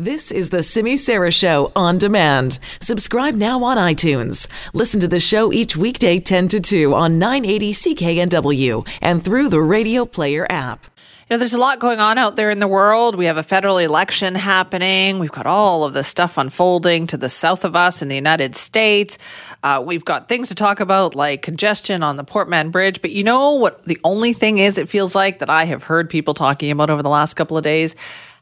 This is the Simi Sara Show on demand. Subscribe now on iTunes. Listen to the show each weekday 10 to 2 on 980 CKNW and through the Radio Player app. You know, there's a lot going on out there in the world. We have a federal election happening. We've got all of this stuff unfolding to the south of us in the United States. Uh, we've got things to talk about like congestion on the Port Mann Bridge. But you know what? The only thing is, it feels like that I have heard people talking about over the last couple of days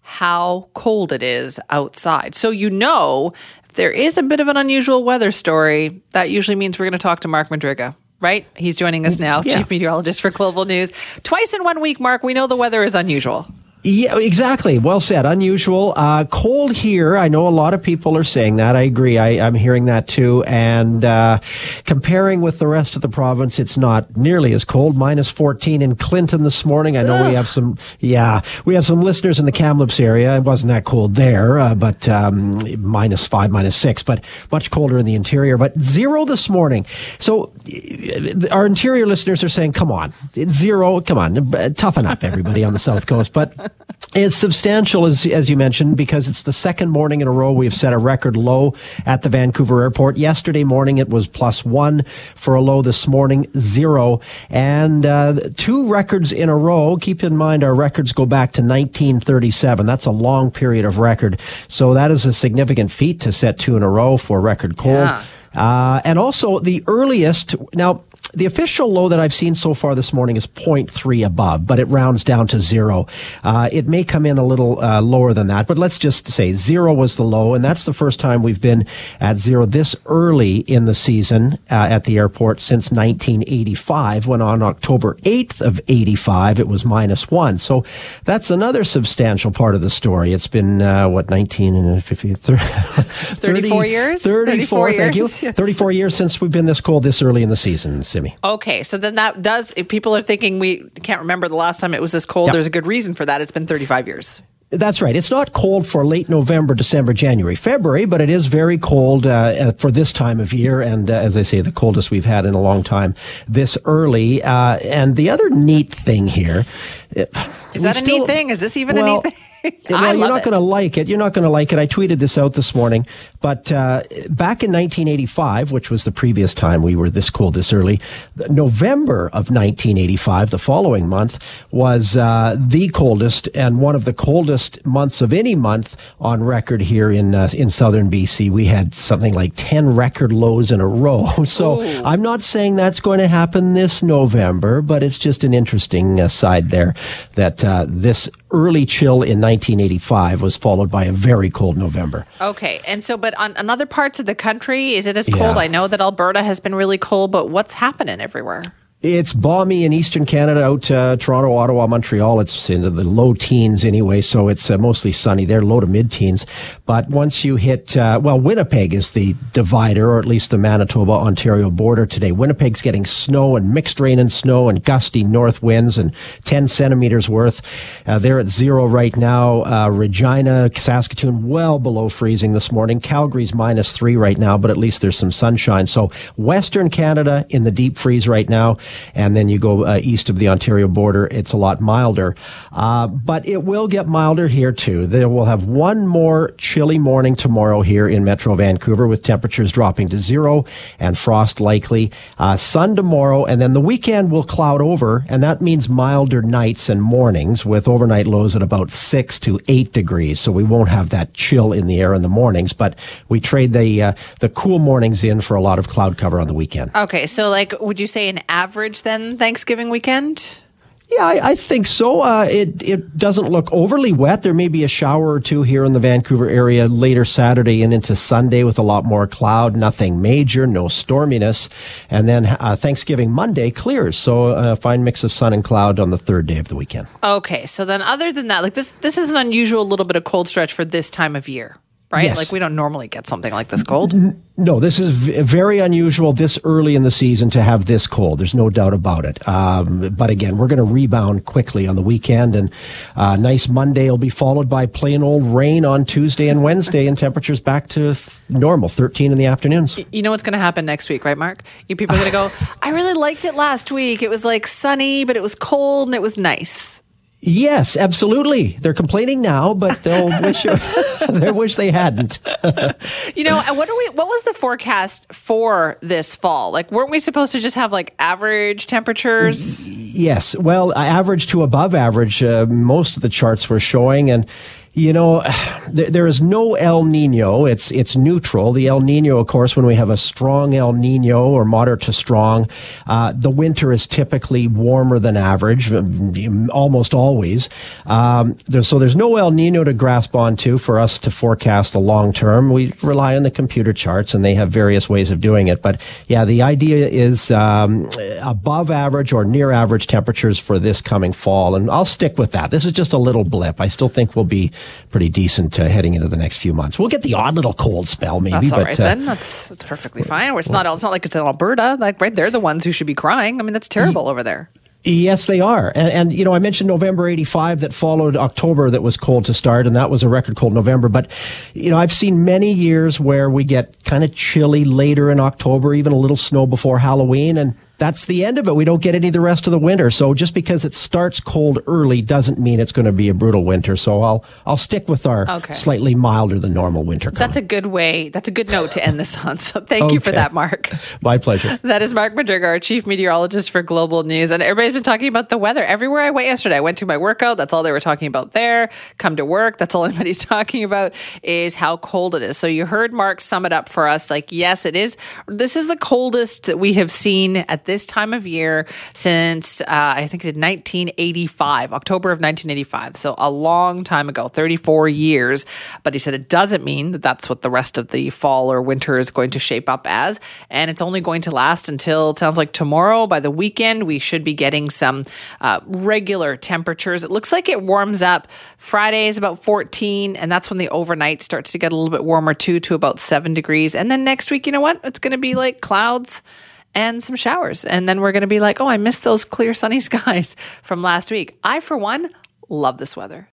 how cold it is outside. So you know, if there is a bit of an unusual weather story, that usually means we're going to talk to Mark Madryga. Right? He's joining us now, yeah. chief meteorologist for Global News. Twice in one week, Mark, we know the weather is unusual. Yeah, exactly. Well said. Unusual. Uh, cold here. I know a lot of people are saying that. I agree. I, am hearing that too. And uh, comparing with the rest of the province, it's not nearly as cold. Minus 14 in Clinton this morning. I know Ugh. we have some. Yeah, we have some listeners in the Kamloops area. It wasn't that cold there, uh, but um, minus five, minus six, but much colder in the interior. But zero this morning. So uh, our interior listeners are saying, "Come on, it's zero. Come on, toughen up, everybody on the south coast." But it's substantial, as, as you mentioned, because it's the second morning in a row we've set a record low at the Vancouver airport. Yesterday morning it was plus one for a low. This morning, zero. And uh, two records in a row. Keep in mind our records go back to 1937. That's a long period of record. So that is a significant feat to set two in a row for record cold. Yeah. Uh, and also the earliest. Now, the official low that I've seen so far this morning is 0.3 above, but it rounds down to zero. Uh, it may come in a little uh, lower than that, but let's just say zero was the low, and that's the first time we've been at zero this early in the season uh, at the airport since 1985, when on October 8th of 85 it was minus one. So that's another substantial part of the story. It's been uh, what 19 and 50, 30, 34 years. 34, 34 years. 34 years since we've been this cold this early in the season. Simi. Okay, so then that does. If people are thinking we can't remember the last time it was this cold, yep. there's a good reason for that. It's been 35 years. That's right. It's not cold for late November, December, January, February, but it is very cold uh, uh, for this time of year. And uh, as I say, the coldest we've had in a long time this early. Uh, and the other neat thing here is that a still, neat thing? Is this even well, a neat thing? well, you're not going to like it. You're not going to like it. I tweeted this out this morning. But uh, back in 1985, which was the previous time we were this cold this early, November of 1985, the following month, was uh, the coldest and one of the coldest months of any month on record here in uh, in southern BC. We had something like 10 record lows in a row. So Ooh. I'm not saying that's going to happen this November, but it's just an interesting uh, side there that uh, this early chill in 1985 was followed by a very cold November. Okay. And so, but on, on other parts of the country, is it as cold? Yeah. I know that Alberta has been really cold, but what's happening everywhere? It's balmy in eastern Canada, out uh, Toronto, Ottawa, Montreal. It's into the low teens anyway, so it's uh, mostly sunny there, low to mid teens. But once you hit, uh, well, Winnipeg is the divider, or at least the Manitoba Ontario border today. Winnipeg's getting snow and mixed rain and snow and gusty north winds and 10 centimeters worth. Uh, they're at zero right now. Uh, Regina, Saskatoon, well below freezing this morning. Calgary's minus three right now, but at least there's some sunshine. So Western Canada in the deep freeze right now and then you go uh, east of the Ontario border, it's a lot milder. Uh, but it will get milder here too. There will have one more chilly morning tomorrow here in Metro Vancouver with temperatures dropping to zero and frost likely. Uh, sun tomorrow, and then the weekend will cloud over, and that means milder nights and mornings with overnight lows at about six to eight degrees. So we won't have that chill in the air in the mornings, but we trade the uh, the cool mornings in for a lot of cloud cover on the weekend. Okay, so like, would you say an average average then Thanksgiving weekend? Yeah, I, I, think so. Uh, it it doesn't look overly wet. There may be a shower or two here in the Vancouver area later Saturday and into Sunday with a lot more cloud. Nothing major, no storminess, and then uh, Thanksgiving Monday clears. So a fine mix of sun and cloud on the third day of the weekend. Okay, so then other than that, like this, this is an unusual little bit of cold stretch for this time of year right? Yes. Like we don't normally get something like this cold. No, this is very unusual this early in the season to have this cold. There's no doubt about it. Um, but again, we're going to rebound quickly on the weekend, and uh, nice Monday will be followed by plain old rain on Tuesday and Wednesday, and temperatures back to th- normal, 13 in the afternoons. You know what's going to happen next week, right, Mark? You people are going to go. I really liked it last week. It was like sunny, but it was cold and it was nice. Yes, absolutely. They're complaining now, but they'll wish they wish they hadn't. you know, what are we? What was the forecast for this fall? Like, weren't we supposed to just have like average temperatures? Yes. Well, average to above average. Uh, most of the charts were showing, and you know, there, is no El Nino. It's it's neutral. The El Nino, of course, when we have a strong El Nino or moderate to strong, uh, the winter is typically warmer than average, um, almost always. Um, there's, so there's no El Nino to grasp onto for us to forecast the long term. We rely on the computer charts, and they have various ways of doing it. But yeah, the idea is um, above average or near average temperatures for this coming fall, and I'll stick with that. This is just a little blip. I still think we'll be pretty decent uh, heading into the next few months. We'll get the odd little cold spell, maybe. That's all but, right uh, then. That's that's perfectly fine. It's not. It's not like it's in Alberta. Like right, they're the ones who should be crying. I mean, that's terrible over there. Yes, they are. And, and, you know, I mentioned November 85 that followed October that was cold to start, and that was a record cold November. But, you know, I've seen many years where we get kind of chilly later in October, even a little snow before Halloween. And that's the end of it. We don't get any of the rest of the winter. So just because it starts cold early doesn't mean it's going to be a brutal winter. So I'll I'll stick with our Okay. slightly milder than normal winter. That's a good way. That's a good note to end this on. So thank you for that, Mark. my pleasure. That is Mark Madryga, our chief meteorologist for Global News. And everybody's been talking about the weather. Everywhere I went yesterday, I went to my workout. That's all they were talking about there. Come to work. That's all anybody's talking about is how cold it is. So you heard Mark sum it up for us. Like, yes, it is. This is the coldest that we have seen at this time of year since, uh, I think it's 1985, October of 1985. So a long time ago, 34 years. But he said it doesn't mean that that's what the rest of the fall or winter is going to shape up as. And it's only going to last until it sounds like tomorrow. By the weekend, we should be getting some uh, regular temperatures. It looks like it warms up. Friday is about 14, and that's when the overnight starts to get a little bit warmer too, to about seven degrees. And then next week, you know what? It's going to be like clouds and some showers. And then we're going to be like, oh, I missed those clear sunny skies from last week. I, for one, love this weather.